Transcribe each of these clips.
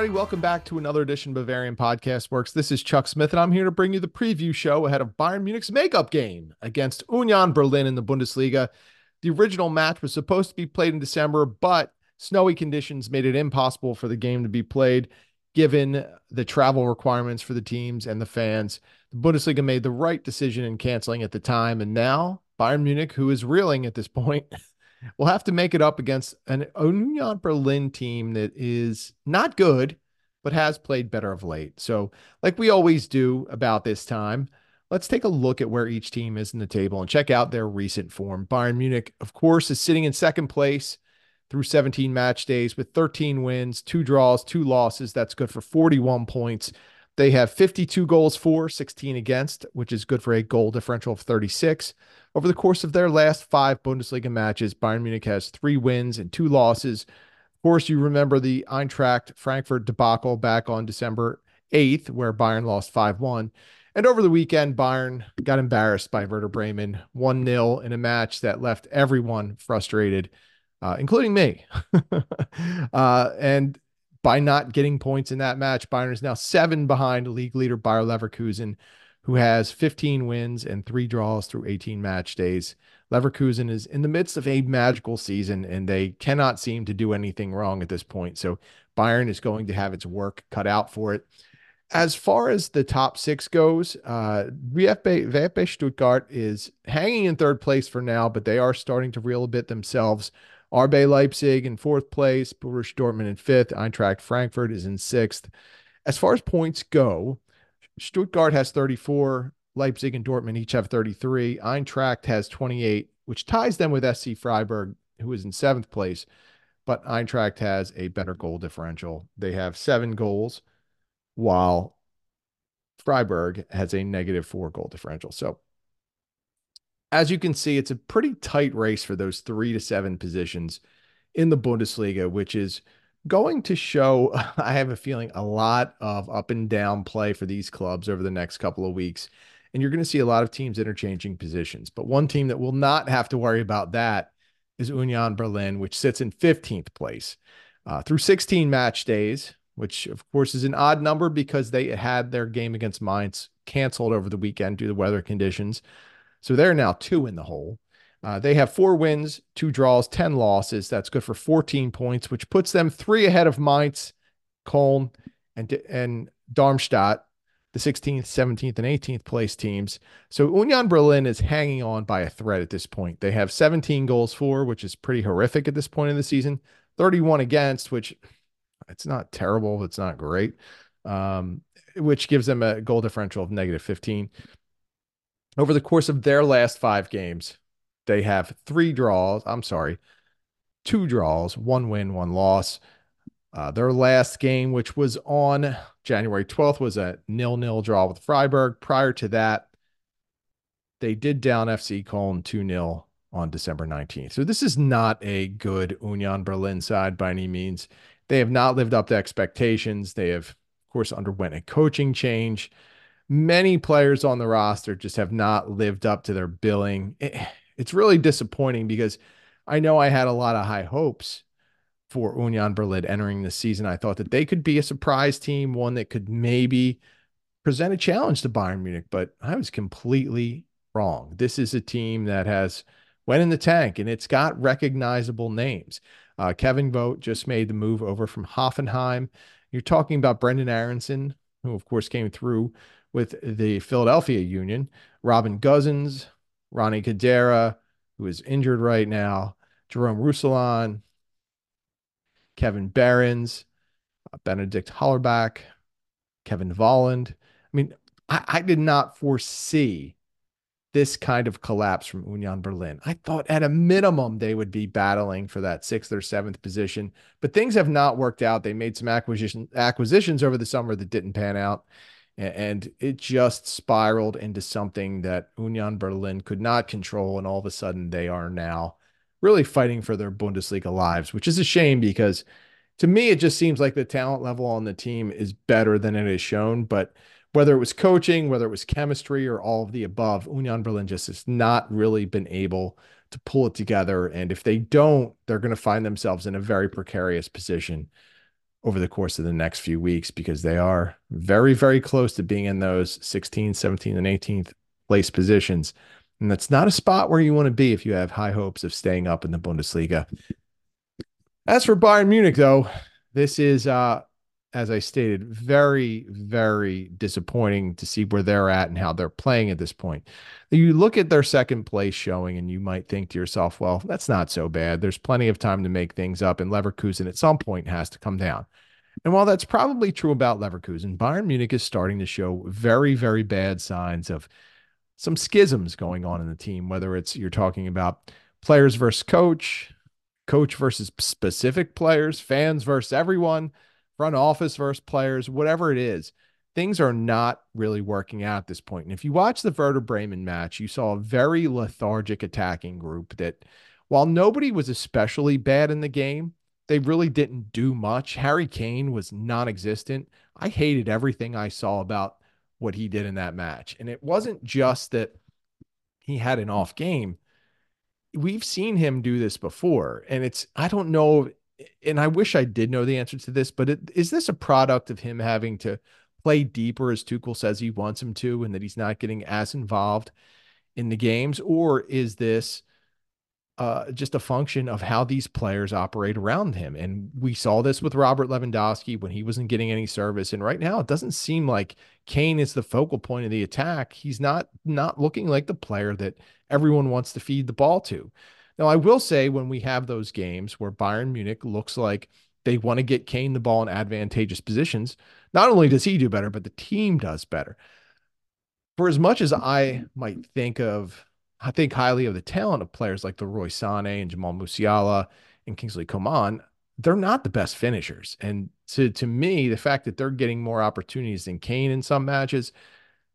everybody. Welcome back to another edition of Bavarian Podcast Works. This is Chuck Smith, and I'm here to bring you the preview show ahead of Bayern Munich's makeup game against Union Berlin in the Bundesliga. The original match was supposed to be played in December, but snowy conditions made it impossible for the game to be played, given the travel requirements for the teams and the fans. The Bundesliga made the right decision in canceling at the time, and now Bayern Munich, who is reeling at this point, will have to make it up against an Union Berlin team that is not good, but has played better of late. So, like we always do about this time, let's take a look at where each team is in the table and check out their recent form. Bayern Munich, of course, is sitting in second place through 17 match days with 13 wins, two draws, two losses. That's good for 41 points. They have 52 goals for, 16 against, which is good for a goal differential of 36. Over the course of their last five Bundesliga matches, Bayern Munich has three wins and two losses. Of course, you remember the Eintracht Frankfurt debacle back on December 8th, where Bayern lost 5 1. And over the weekend, Bayern got embarrassed by Werder Bremen 1 0 in a match that left everyone frustrated, uh, including me. uh, and by not getting points in that match, Bayern is now seven behind league leader Bayer Leverkusen who has 15 wins and three draws through 18 match days. Leverkusen is in the midst of a magical season and they cannot seem to do anything wrong at this point. So Bayern is going to have its work cut out for it. As far as the top six goes, uh, VfB, Stuttgart is hanging in third place for now, but they are starting to reel a bit themselves. RB Leipzig in fourth place, Borussia Dortmund in fifth, Eintracht Frankfurt is in sixth. As far as points go, Stuttgart has 34. Leipzig and Dortmund each have 33. Eintracht has 28, which ties them with SC Freiburg, who is in seventh place. But Eintracht has a better goal differential. They have seven goals, while Freiburg has a negative four goal differential. So, as you can see, it's a pretty tight race for those three to seven positions in the Bundesliga, which is going to show, I have a feeling, a lot of up and down play for these clubs over the next couple of weeks. And you're going to see a lot of teams interchanging positions. But one team that will not have to worry about that is Union Berlin, which sits in 15th place. Uh, through 16 match days, which of course is an odd number because they had their game against Mainz canceled over the weekend due to weather conditions. So they're now two in the hole. Uh, they have four wins, two draws, 10 losses. That's good for 14 points, which puts them three ahead of Mainz, Köln, and, and Darmstadt, the 16th, 17th, and 18th place teams. So Union Berlin is hanging on by a thread at this point. They have 17 goals for, which is pretty horrific at this point in the season, 31 against, which it's not terrible, it's not great, um, which gives them a goal differential of negative 15. Over the course of their last five games, they have three draws. I'm sorry, two draws, one win, one loss. Uh, their last game, which was on January 12th, was a nil-nil draw with Freiburg. Prior to that, they did down FC Köln 2-0 on December 19th. So this is not a good Union Berlin side by any means. They have not lived up to expectations. They have, of course, underwent a coaching change. Many players on the roster just have not lived up to their billing. It, it's really disappointing because I know I had a lot of high hopes for Union Berlin entering the season. I thought that they could be a surprise team, one that could maybe present a challenge to Bayern Munich, but I was completely wrong. This is a team that has went in the tank and it's got recognizable names. Uh, Kevin Vogt just made the move over from Hoffenheim. You're talking about Brendan Aaronson, who of course came through with the Philadelphia Union. Robin Gosens, Rani Khedira, who is injured right now, Jerome Roussillon, Kevin Behrens, uh, Benedict Hollerbach, Kevin Volland. I mean, I, I, did not foresee this kind of collapse from Union Berlin. I thought at a minimum they would be battling for that sixth or seventh position, but things have not worked out. They made some acquisition acquisitions over the summer that didn't pan out and it just spiraled into something that Union Berlin could not control. And all of a sudden, they are now really fighting for their Bundesliga lives, which is a shame because to me, it just seems like the talent level on the team is better than it is shown. But whether it was coaching, whether it was chemistry, or all of the above, Union Berlin just has not really been able to pull it together. And if they don't, they're going to find themselves in a very precarious position over the course of the next few weeks because they are very, very close to being in those 16, 17, and 18th place positions. And that's not a spot where you want to be if you have high hopes of staying up in the Bundesliga. As for Bayern Munich, though, this is, uh, as I stated, very, very disappointing to see where they're at and how they're playing at this point. You look at their second place showing, and you might think to yourself, well, that's not so bad. There's plenty of time to make things up, and Leverkusen at some point has to come down. And while that's probably true about Leverkusen, Bayern Munich is starting to show very, very bad signs of some schisms going on in the team, whether it's you're talking about players versus coach, coach versus specific players, fans versus everyone, front office versus players, whatever it is. Things are not really working out at this point. And if you watch the Werder Bremen match, you saw a very lethargic attacking group that, while nobody was especially bad in the game, they really didn't do much. Harry Kane was non existent. I hated everything I saw about what he did in that match. And it wasn't just that he had an off game. We've seen him do this before. And it's, I don't know, and I wish I did know the answer to this, but it, is this a product of him having to play deeper as Tuchel says he wants him to and that he's not getting as involved in the games? Or is this uh, just a function of how these players operate around him. And we saw this with Robert Lewandowski when he wasn't getting any service. And right now, it doesn't seem like Kane is the focal point of the attack. He's not not looking like the player that everyone wants to feed the ball to. Now, I will say when we have those games where Bayern Munich looks like they want to get Kane the ball in advantageous positions, not only does he do better, but the team does better. For as much as I might think of I think highly of the talent of players like Leroy Sané and Jamal Musiala and Kingsley Coman. They're not the best finishers. And to, to me, the fact that they're getting more opportunities than Kane in some matches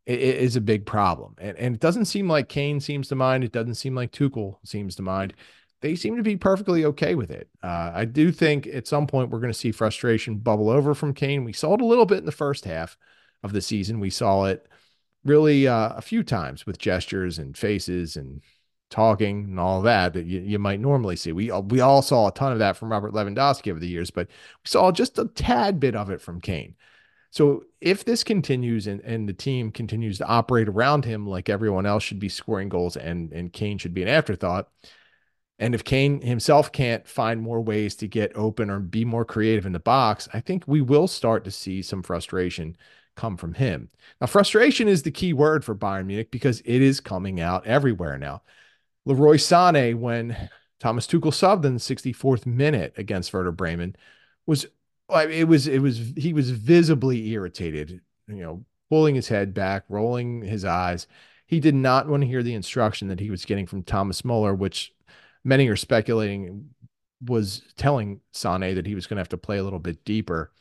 is a big problem. And, and it doesn't seem like Kane seems to mind. It doesn't seem like Tuchel seems to mind. They seem to be perfectly okay with it. Uh, I do think at some point we're going to see frustration bubble over from Kane. We saw it a little bit in the first half of the season. We saw it really uh, a few times with gestures and faces and talking and all that that you, you might normally see. We we all saw a ton of that from Robert Lewandowski over the years, but we saw just a tad bit of it from Kane. So if this continues and, and the team continues to operate around him like everyone else should be scoring goals and and Kane should be an afterthought, and if Kane himself can't find more ways to get open or be more creative in the box, I think we will start to see some frustration come from him. Now, frustration is the key word for Bayern Munich because it is coming out everywhere now. Leroy Sané, when Thomas Tuchel subbed in the 64th minute against Werder Bremen, was it was it was he was visibly irritated, you know, pulling his head back, rolling his eyes. He did not want to hear the instruction that he was getting from Thomas Muller, which many are speculating was telling Sane that he was going to have to play a little bit deeper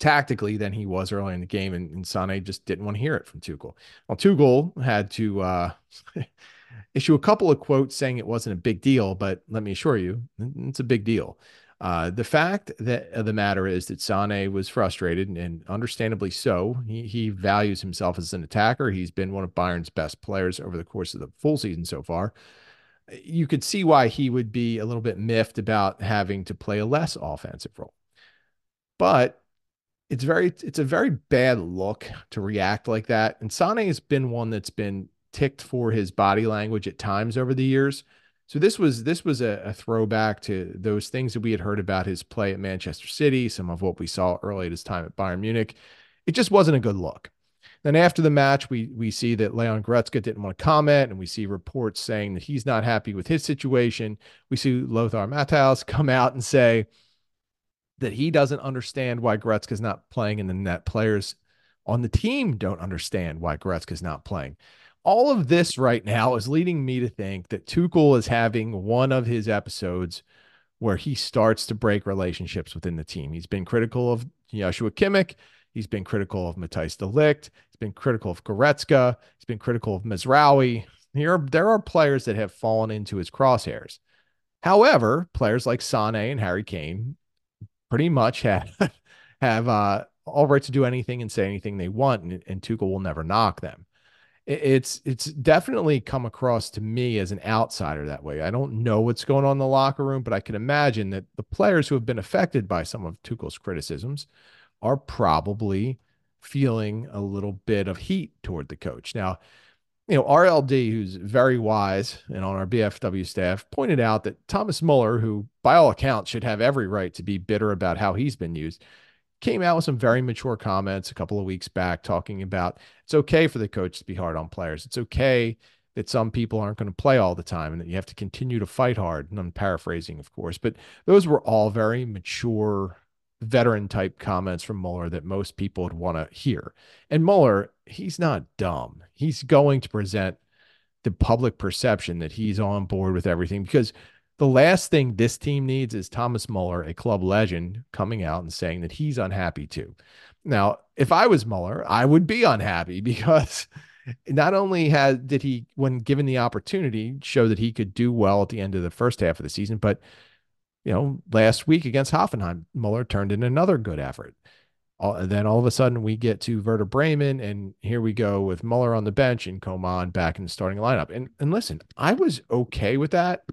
tactically than he was early in the game, and, and Sane just didn't want to hear it from Tuchel. Well, Tuchel had to uh, issue a couple of quotes saying it wasn't a big deal, but let me assure you, it's a big deal. Uh, the fact that uh, the matter is that Sane was frustrated and understandably so. He, he values himself as an attacker. He's been one of Bayern's best players over the course of the full season so far. You could see why he would be a little bit miffed about having to play a less offensive role. But it's very it's a very bad look to react like that. And Sane has been one that's been ticked for his body language at times over the years. So this was this was a, a, throwback to those things that we had heard about his play at Manchester City, some of what we saw early at his time at Bayern Munich. It just wasn't a good look. Then after the match, we we see that Leon Goretzka didn't want to comment, and we see reports saying that he's not happy with his situation. We see Lothar Matthäus come out and say, that he doesn't understand why Goretzka's not playing and the net players on the team don't understand why Goretzka's not playing. All of this right now is leading me to think that Tuchel is having one of his episodes where he starts to break relationships within the team. He's been critical of Joshua Kimmich. He's been critical of Matthijs de Ligt. He's been critical of Goretzka. He's been critical of Mazraoui. Here, there are players that have fallen into his crosshairs. However, players like Sane and Harry Kane pretty much have have uh, all right to do anything and say anything they want, and, and Tuchel will never knock them. It's it's definitely come across to me as an outsider that way. I don't know what's going on in the locker room, but I can imagine that the players who have been affected by some of Tuchel's criticisms are probably feeling a little bit of heat toward the coach. Now, you know, RLD, who's very wise and on our BFW staff, pointed out that Thomas Muller, who by all accounts should have every right to be bitter about how he's been used, came out with some very mature comments a couple of weeks back talking about it's okay for the coach to be hard on players. It's okay that some people aren't going to play all the time and that you have to continue to fight hard. And I'm paraphrasing, of course, but those were all very mature veteran type comments from Muller that most people would want to hear. And Muller, he's not dumb. He's going to present the public perception that he's on board with everything because the last thing this team needs is Thomas Muller, a club legend, coming out and saying that he's unhappy too. Now, if I was Muller, I would be unhappy because not only had did he, when given the opportunity, show that he could do well at the end of the first half of the season, but you know, last week against Hoffenheim, Muller turned in another good effort. All, then all of a sudden we get to Werder Bremen, and here we go with Muller on the bench and Coman back in the starting lineup. And and listen, I was okay with that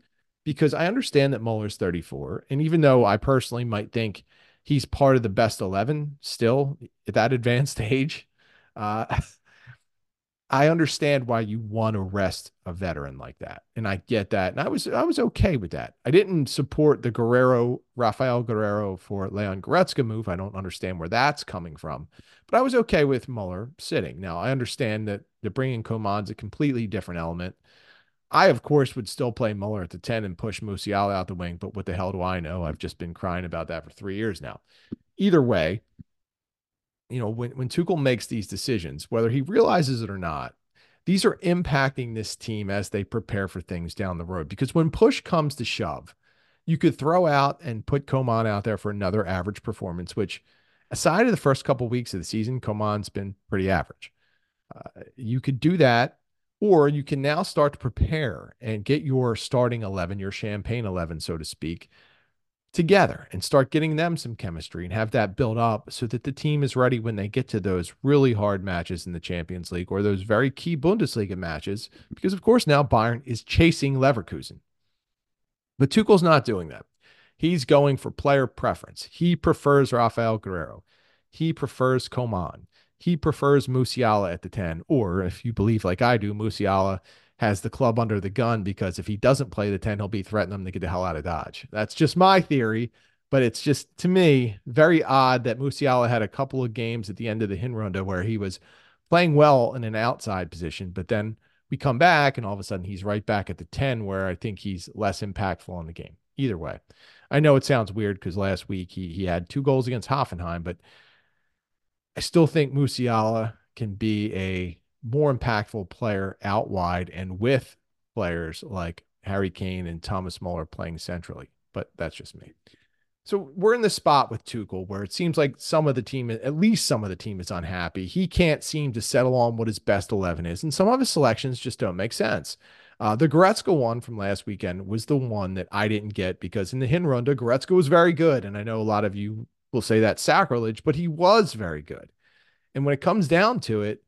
because I understand that Muller's 34, and even though I personally might think he's part of the best 11 still at that advanced age, uh, I understand why you want to rest a veteran like that. And I get that. And I was I was okay with that. I didn't support the Guerreiro, Rafael Guerreiro for Leon Goretzka move. I don't understand where that's coming from. But I was okay with Muller sitting. Now, I understand that the bringing Coman's a completely different element. I, of course, would still play Muller at the 10 and push Musiala out the wing, but what the hell do I know? I've just been crying about that for three years now. Either way, you know, when, when Tuchel makes these decisions, whether he realizes it or not, these are impacting this team as they prepare for things down the road. Because when push comes to shove, you could throw out and put Coman out there for another average performance, which aside of the first couple of weeks of the season, Coman's been pretty average. Uh, you could do that, or you can now start to prepare and get your starting 11, your champagne 11, so to speak, together and start getting them some chemistry and have that build up so that the team is ready when they get to those really hard matches in the Champions League or those very key Bundesliga matches. Because, of course, now Bayern is chasing Leverkusen. But Tuchel's not doing that. He's going for player preference. He prefers Rafael Guerreiro. He prefers Coman. He prefers Musiala at the 10. Or if you believe like I do, Musiala has the club under the gun because if he doesn't play the 10, he'll be threatening them to get the hell out of Dodge. That's just my theory, but it's just to me very odd that Musiala had a couple of games at the end of the Hinrunde where he was playing well in an outside position, but then we come back and all of a sudden he's right back at the 10 where I think he's less impactful on the game. Either way. I know it sounds weird because last week he he had two goals against Hoffenheim, but I still think Musiala can be a more impactful player out wide and with players like Harry Kane and Thomas Muller playing centrally. But that's just me. So we're in the spot with Tuchel where it seems like some of the team, at least some of the team, is unhappy. He can't seem to settle on what his best 11 is. And some of his selections just don't make sense. Uh, the Goretzka one from last weekend was the one that I didn't get because in the Hinrunde, Goretzka was very good. And I know a lot of you will say that's sacrilege, but he was very good. And when it comes down to it,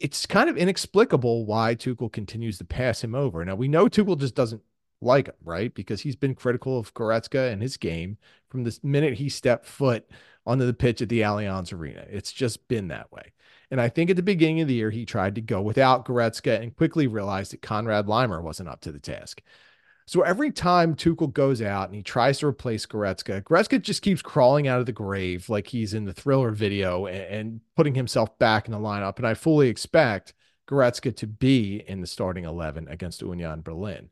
it's kind of inexplicable why Tuchel continues to pass him over. Now we know Tuchel just doesn't like him, right? Because he's been critical of Goretzka and his game from the minute he stepped foot onto the pitch at the Allianz Arena. It's just been that way. And I think at the beginning of the year, he tried to go without Goretzka and quickly realized that Konrad Laimer wasn't up to the task. So every time Tuchel goes out and he tries to replace Goretzka, Goretzka just keeps crawling out of the grave like he's in the thriller video and, and putting himself back in the lineup. And I fully expect Goretzka to be in the starting 11 against Union Berlin.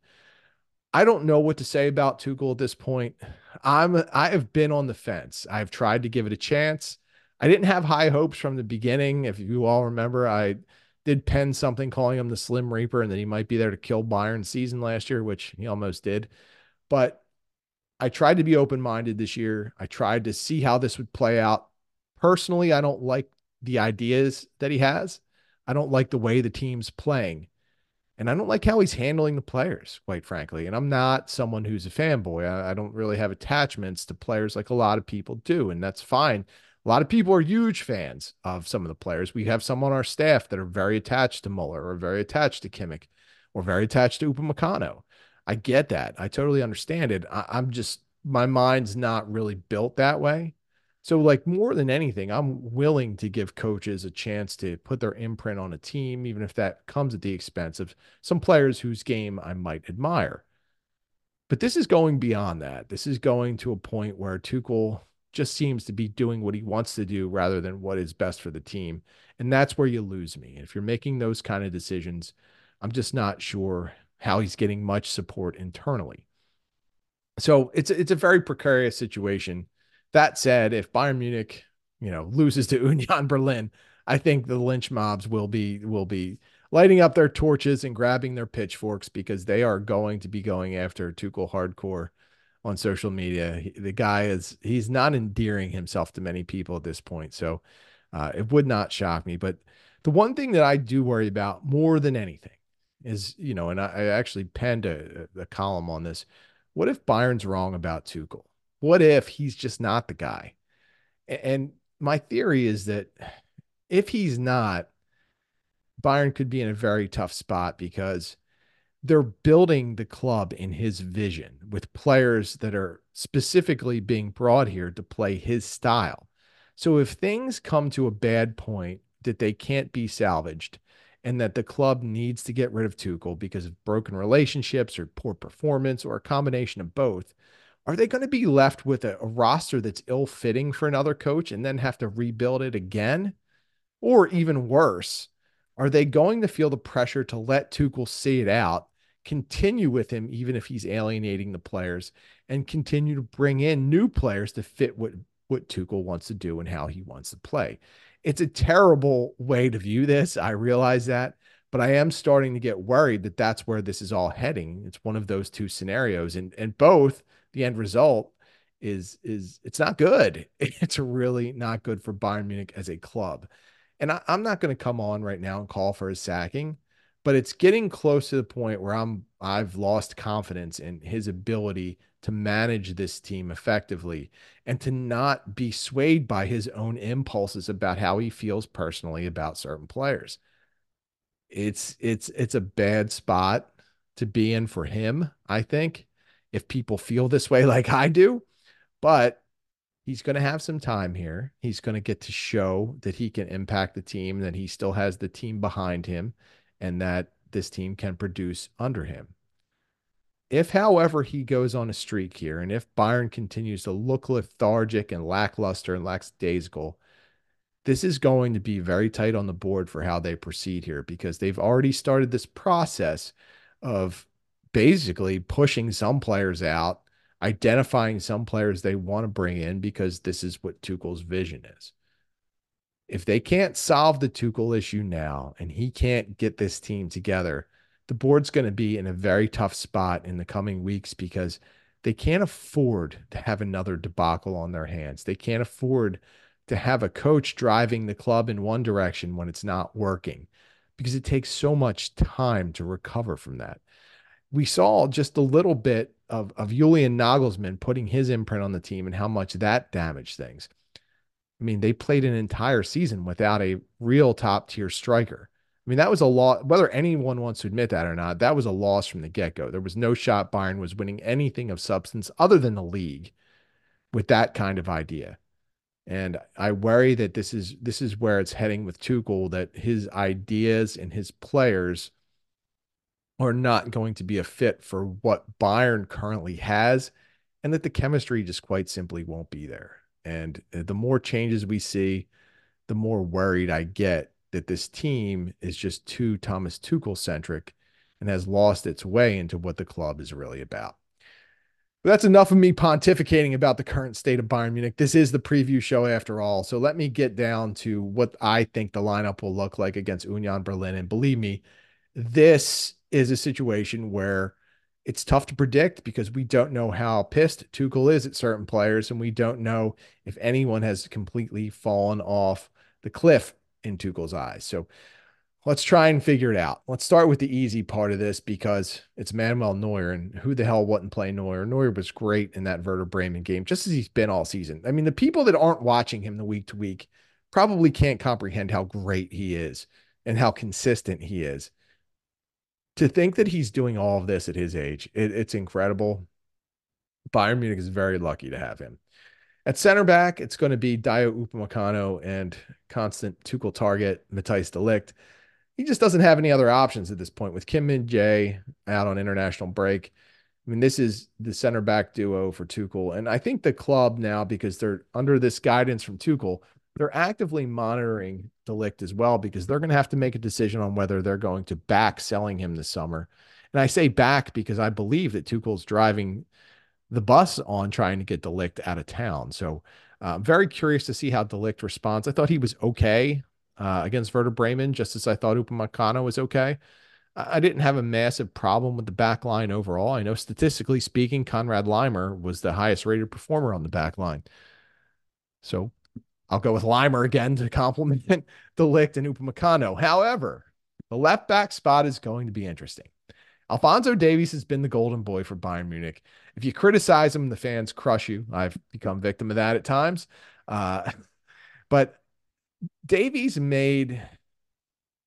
I don't know what to say about Tuchel at this point. I'm I have been on the fence. I've tried to give it a chance. I didn't have high hopes from the beginning. If you all remember, I did pen something calling him the Slim Reaper and that he might be there to kill Bayern season last year, which he almost did. But I tried to be open minded this year. I tried to see how this would play out. Personally, I don't like the ideas that he has. I don't like the way the team's playing. And I don't like how he's handling the players, quite frankly. And I'm not someone who's a fanboy. I, I don't really have attachments to players like a lot of people do. And that's fine. A lot of people are huge fans of some of the players. We have some on our staff that are very attached to Muller or very attached to Kimmich or very attached to Upamecano. I get that. I totally understand it. I, I'm just my mind's not really built that way. So, like more than anything, I'm willing to give coaches a chance to put their imprint on a team, even if that comes at the expense of some players whose game I might admire. But this is going beyond that. This is going to a point where Tuchel just seems to be doing what he wants to do rather than what is best for the team. And that's where you lose me. If you're making those kind of decisions, I'm just not sure how he's getting much support internally. So it's it's a very precarious situation. That said, if Bayern Munich, you know, loses to Union Berlin, I think the lynch mobs will be will be lighting up their torches and grabbing their pitchforks because they are going to be going after Tuchel hardcore on social media. The guy is he's not endearing himself to many people at this point, so uh, it would not shock me. But the one thing that I do worry about more than anything is, you know, and I, I actually penned a, a column on this. What if Bayern's wrong about Tuchel? What if he's just not the guy? And my theory is that if he's not, Bayern could be in a very tough spot because they're building the club in his vision with players that are specifically being brought here to play his style. So if things come to a bad point that they can't be salvaged, and that the club needs to get rid of Tuchel because of broken relationships or poor performance or a combination of both, are they going to be left with a, a roster that's ill fitting for another coach and then have to rebuild it again? Or even worse, are they going to feel the pressure to let Tuchel see it out, continue with him even if he's alienating the players, and continue to bring in new players to fit what what Tuchel wants to do and how he wants to play? It's a terrible way to view this. I realize that, but I am starting to get worried that that's where this is all heading. It's one of those two scenarios, and and both the end result is is it's not good. It's really not good for Bayern Munich as a club. And I, am not going to come on right now and call for his sacking, but it's getting close to the point where I'm I've lost confidence in his ability to manage this team effectively and to not be swayed by his own impulses about how he feels personally about certain players. It's it's it's a bad spot to be in for him, I think, if people feel this way like I do. But he's going to have some time here. He's going to get to show that he can impact the team, that he still has the team behind him, and that this team can produce under him. If, however, he goes on a streak here, and if Bayern continues to look lethargic and lackluster and lackadaisical, this is going to be very tight on the board for how they proceed here because they've already started this process of basically pushing some players out, identifying some players they want to bring in because this is what Tuchel's vision is. If they can't solve the Tuchel issue now and he can't get this team together, the board's going to be in a very tough spot in the coming weeks because they can't afford to have another debacle on their hands. They can't afford to have a coach driving the club in one direction when it's not working because it takes so much time to recover from that. We saw just a little bit of, of Julian Nagelsmann putting his imprint on the team and how much that damaged things. I mean, they played an entire season without a real top tier striker. I mean, that was a loss. Whether anyone wants to admit that or not, that was a loss from the get go. There was no shot Bayern was winning anything of substance other than the league with that kind of idea. And I worry that this is this is where it's heading with Tuchel. That his ideas and his players are not going to be a fit for what Bayern currently has, and that the chemistry just quite simply won't be there. And uh, the more changes we see, the more worried I get that this team is just too Thomas Tuchel centric and has lost its way into what the club is really about. But that's enough of me pontificating about the current state of Bayern Munich. This is the preview show after all. So let me get down to what I think the lineup will look like against Union Berlin. And believe me, this is a situation where it's tough to predict because we don't know how pissed Tuchel is at certain players, and we don't know if anyone has completely fallen off the cliff in Tuchel's eyes. So let's try and figure it out. Let's start with the easy part of this because it's Manuel Neuer, and who the hell wouldn't play Neuer? Neuer was great in that Werder Bremen game, just as he's been all season. I mean, the people that aren't watching him the week to week probably can't comprehend how great he is and how consistent he is. To think that he's doing all of this at his age, it, it's incredible. Bayern Munich is very lucky to have him. At center back, it's going to be Dayot Upamecano and constant Tuchel target Matthijs de Ligt he just doesn't have any other options at this point with Kim Min Jae out on international break. I mean, this is the center back duo for Tuchel. And I think the club now, because they're under this guidance from Tuchel, they're actively monitoring de Ligt as well, because they're going to have to make a decision on whether they're going to back selling him this summer. And I say back because I believe that Tuchel's driving the bus on trying to get de Ligt out of town. So I'm uh, very curious to see how de Ligt responds. I thought he was okay uh, against Werder Bremen, just as I thought Upamecano was okay. I didn't have a massive problem with the back line overall. I know statistically speaking, Konrad Laimer was the highest rated performer on the back line. So I'll go with Laimer again to compliment de Ligt and Upamecano. However, the left back spot is going to be interesting. Alphonso Davies has been the golden boy for Bayern Munich. If you criticize him, the fans crush you. I've become victim of that at times. Uh, but Davies made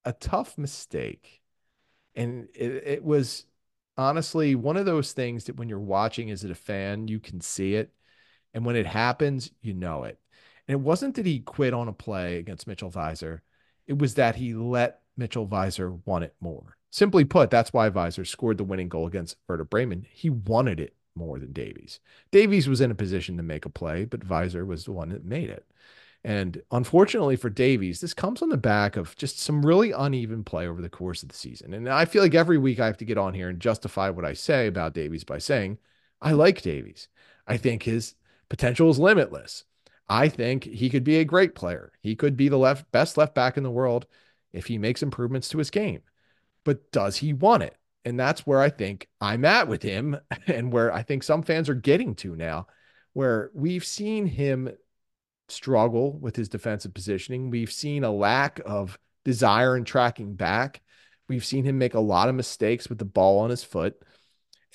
a tough mistake. And it, it, was honestly one of those things that when you're watching as a fan, you can see it. And when it happens, you know it. And it wasn't that he quit on a play against Mitchell Weiser, it was that he let Mitchell Weiser want it more. Simply put, that's why Weiser scored the winning goal against Werder Bremen. He wanted it more than Davies. Davies was in a position to make a play, but Weiser was the one that made it. And unfortunately for Davies, this comes on the back of just some really uneven play over the course of the season. And I feel like every week I have to get on here and justify what I say about Davies by saying, I like Davies. I think his potential is limitless. I think he could be a great player. He could be the left best left back in the world if he makes improvements to his game. But does he want it? And that's where I think I'm at with him and where I think some fans are getting to now, where we've seen him struggle with his defensive positioning. We've seen a lack of desire in tracking back. We've seen him make a lot of mistakes with the ball on his foot.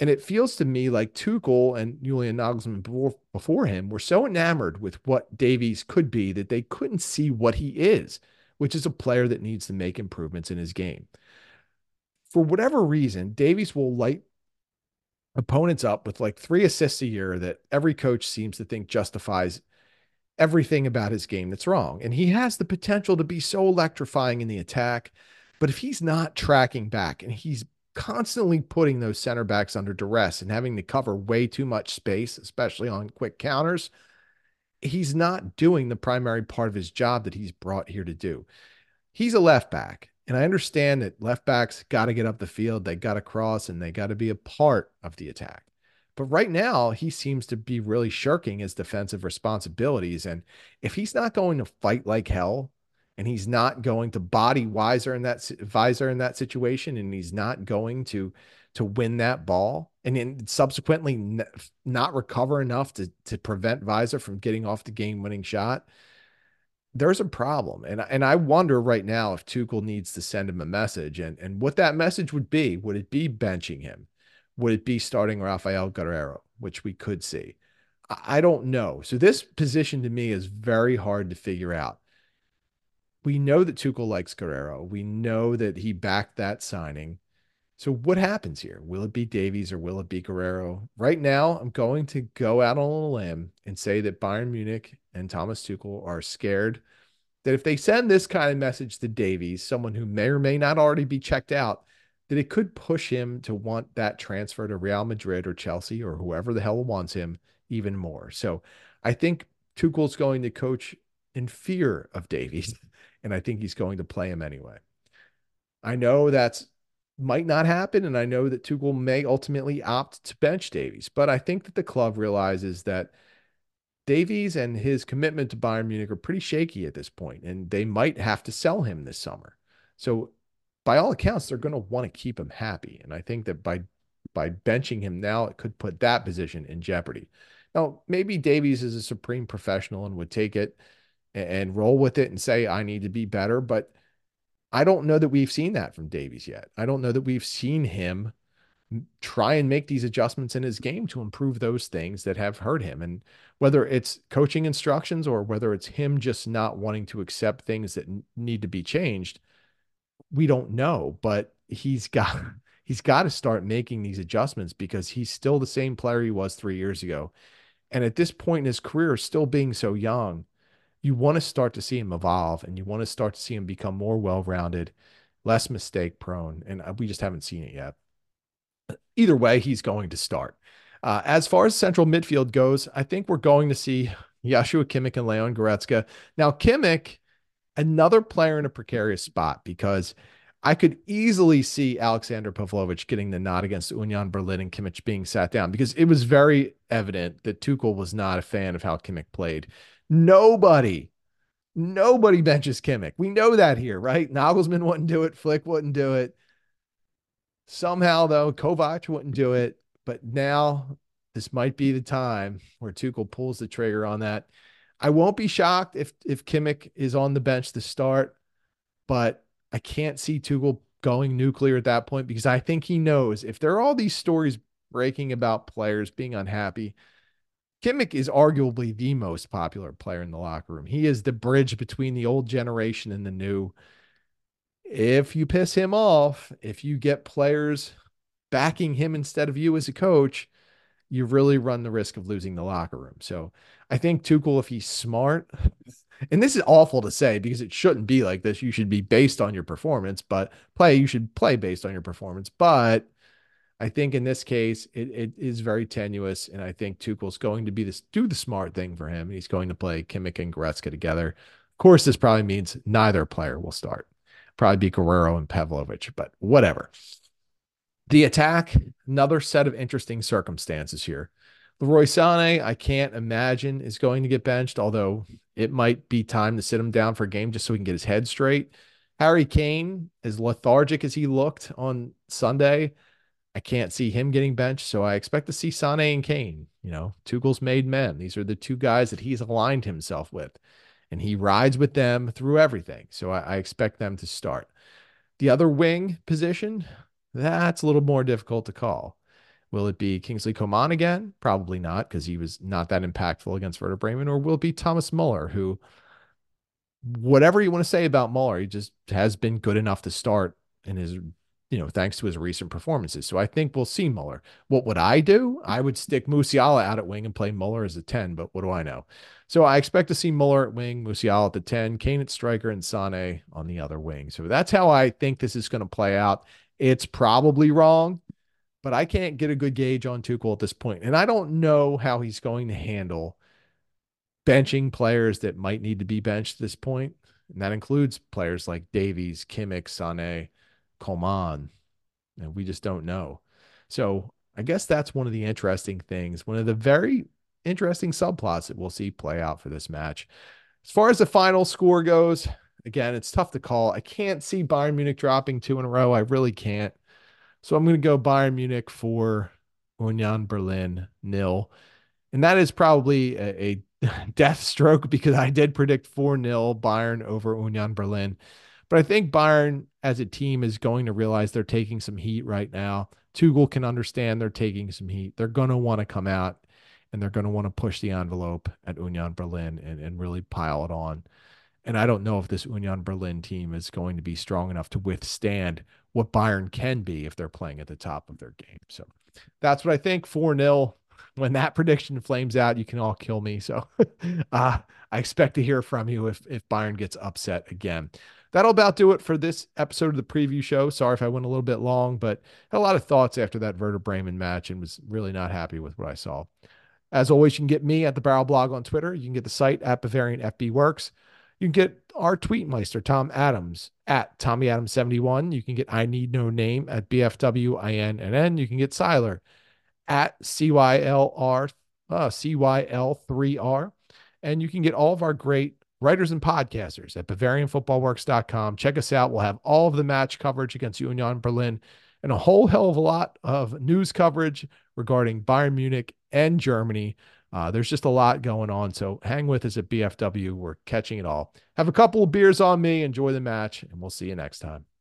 And it feels to me like Tuchel and Julian Nagelsmann before, before him were so enamored with what Davies could be that they couldn't see what he is, which is a player that needs to make improvements in his game. For whatever reason, Davies will light opponents up with like three assists a year that every coach seems to think justifies everything about his game that's wrong. And he has the potential to be so electrifying in the attack. But if he's not tracking back and he's constantly putting those center backs under duress and having to cover way too much space, especially on quick counters, he's not doing the primary part of his job that he's brought here to do. He's a left back. And I understand that left backs got to get up the field, they got to cross, and they got to be a part of the attack. But right now, he seems to be really shirking his defensive responsibilities. And if he's not going to fight like hell, and he's not going to body Weiser in that Weiser in that situation, and he's not going to to win that ball, and then subsequently n- not recover enough to to prevent Weiser from getting off the game winning shot, there's a problem. And and I wonder right now if Tuchel needs to send him a message, and and what that message would be. Would it be benching him? Would it be starting Rafael Guerreiro, which we could see? I don't know. So this position to me is very hard to figure out. We know that Tuchel likes Guerreiro. We know that he backed that signing. So what happens here? Will it be Davies or will it be Guerreiro? Right now, I'm going to go out on a limb and say that Bayern Munich and Thomas Tuchel are scared that if they send this kind of message to Davies, someone who may or may not already be checked out, that it could push him to want that transfer to Real Madrid or Chelsea or whoever the hell wants him even more. So I think Tuchel's going to coach in fear of Davies, and I think he's going to play him anyway. I know that's might not happen, and I know that Tuchel may ultimately opt to bench Davies, but I think that the club realizes that Davies and his commitment to Bayern Munich are pretty shaky at this point, and they might have to sell him this summer. So by all accounts, they're going to want to keep him happy. And I think that by by benching him now, it could put that position in jeopardy. Now, maybe Davies is a supreme professional and would take it and roll with it and say, I need to be better. But I don't know that we've seen that from Davies yet. I don't know that we've seen him try and make these adjustments in his game to improve those things that have hurt him. And whether it's coaching instructions or whether it's him just not wanting to accept things that need to be changed, we don't know. But he's got he's got to start making these adjustments because he's still the same player he was three years ago. And at this point in his career, still being so young, you want to start to see him evolve and you want to start to see him become more well rounded, less mistake prone. And uh, we just haven't seen it yet. Either way, he's going to start. Uh, as far as central midfield goes, I think we're going to see Joshua Kimmich and Leon Goretzka. Now, Kimmich, another player in a precarious spot because I could easily see Aleksandar Pavlović getting the nod against Union Berlin and Kimmich being sat down because it was very evident that Tuchel was not a fan of how Kimmich played. Nobody, nobody benches Kimmich. We know that here, right? Nagelsmann wouldn't do it. Flick wouldn't do it. Somehow, though, Kovac wouldn't do it. But now this might be the time where Tuchel pulls the trigger on that. I won't be shocked if if Kimmich is on the bench to start, but I can't see Tuchel going nuclear at that point because I think he knows if there are all these stories breaking about players being unhappy, Kimmich is arguably the most popular player in the locker room. He is the bridge between the old generation and the new. If you piss him off, if you get players backing him instead of you as a coach, you really run the risk of losing the locker room. So I think Tuchel, if he's smart, and this is awful to say because it shouldn't be like this. You should be based on your performance, but play, you should play based on your performance. But I think in this case, it, it is very tenuous. And I think Tuchel's going to be this do the smart thing for him. And he's going to play Kimmich and Goretzka together. Of course, this probably means neither player will start. Probably be Guerreiro and Pavlović, but whatever. The attack, another set of interesting circumstances here. Leroy Sané, I can't imagine is going to get benched, although it might be time to sit him down for a game just so he can get his head straight. Harry Kane, as lethargic as he looked on Sunday, I can't see him getting benched. So I expect to see Sané and Kane. You know, Tuchel's made men. These are the two guys that he's aligned himself with, and he rides with them through everything. So I, I expect them to start. The other wing position, that's a little more difficult to call. Will it be Kingsley Coman again? Probably not, because he was not that impactful against Werder Bremen. Or will it be Thomas Muller, who, whatever you want to say about Muller, he just has been good enough to start in his, you know, thanks to his recent performances. So I think we'll see Muller. What would I do? I would stick Musiala out at wing and play Muller as a 10, but what do I know? So I expect to see Muller at wing, Musiala at the 10, Kane at striker, and Sane on the other wing. So that's how I think this is going to play out. It's probably wrong but I can't get a good gauge on Tuchel at this point. And I don't know how he's going to handle benching players that might need to be benched at this point. And that includes players like Davies, Kimmich, Sané, Coman. And we just don't know. So I guess that's one of the interesting things, one of the very interesting subplots that we'll see play out for this match. As far as the final score goes, again, it's tough to call. I can't see Bayern Munich dropping two in a row. I really can't. So I'm going to go Bayern Munich for Union Berlin nil. And that is probably a, a death stroke because I did predict 4 0 Bayern over Union Berlin. But I think Bayern as a team is going to realize they're taking some heat right now. Tuchel can understand they're taking some heat. They're going to want to come out and they're going to want to push the envelope at Union Berlin and, and really pile it on. And I don't know if this Union Berlin team is going to be strong enough to withstand what Bayern can be if they're playing at the top of their game. So that's what I think 4 0. When that prediction flames out, you can all kill me. So uh, I expect to hear from you if, if Bayern gets upset again. That'll about do it for this episode of the preview show. Sorry if I went a little bit long, but had a lot of thoughts after that Bremen match and was really not happy with what I saw. As always, you can get me at the Barrel Blog on Twitter. You can get the site at Bavarian FB Works. You can get our tweetmeister, Tom Adams, at Tommy Adams 71. You can get I Need No Name at BFWINNN. You can get Siler at CYLR, uh, CYL3R. And you can get all of our great writers and podcasters at BavarianFootballWorks.com. Check us out. We'll have all of the match coverage against Union Berlin and a whole hell of a lot of news coverage regarding Bayern Munich and Germany Uh, there's just a lot going on. So hang with us at BFW. We're catching it all. Have a couple of beers on me. Enjoy the match, and we'll see you next time.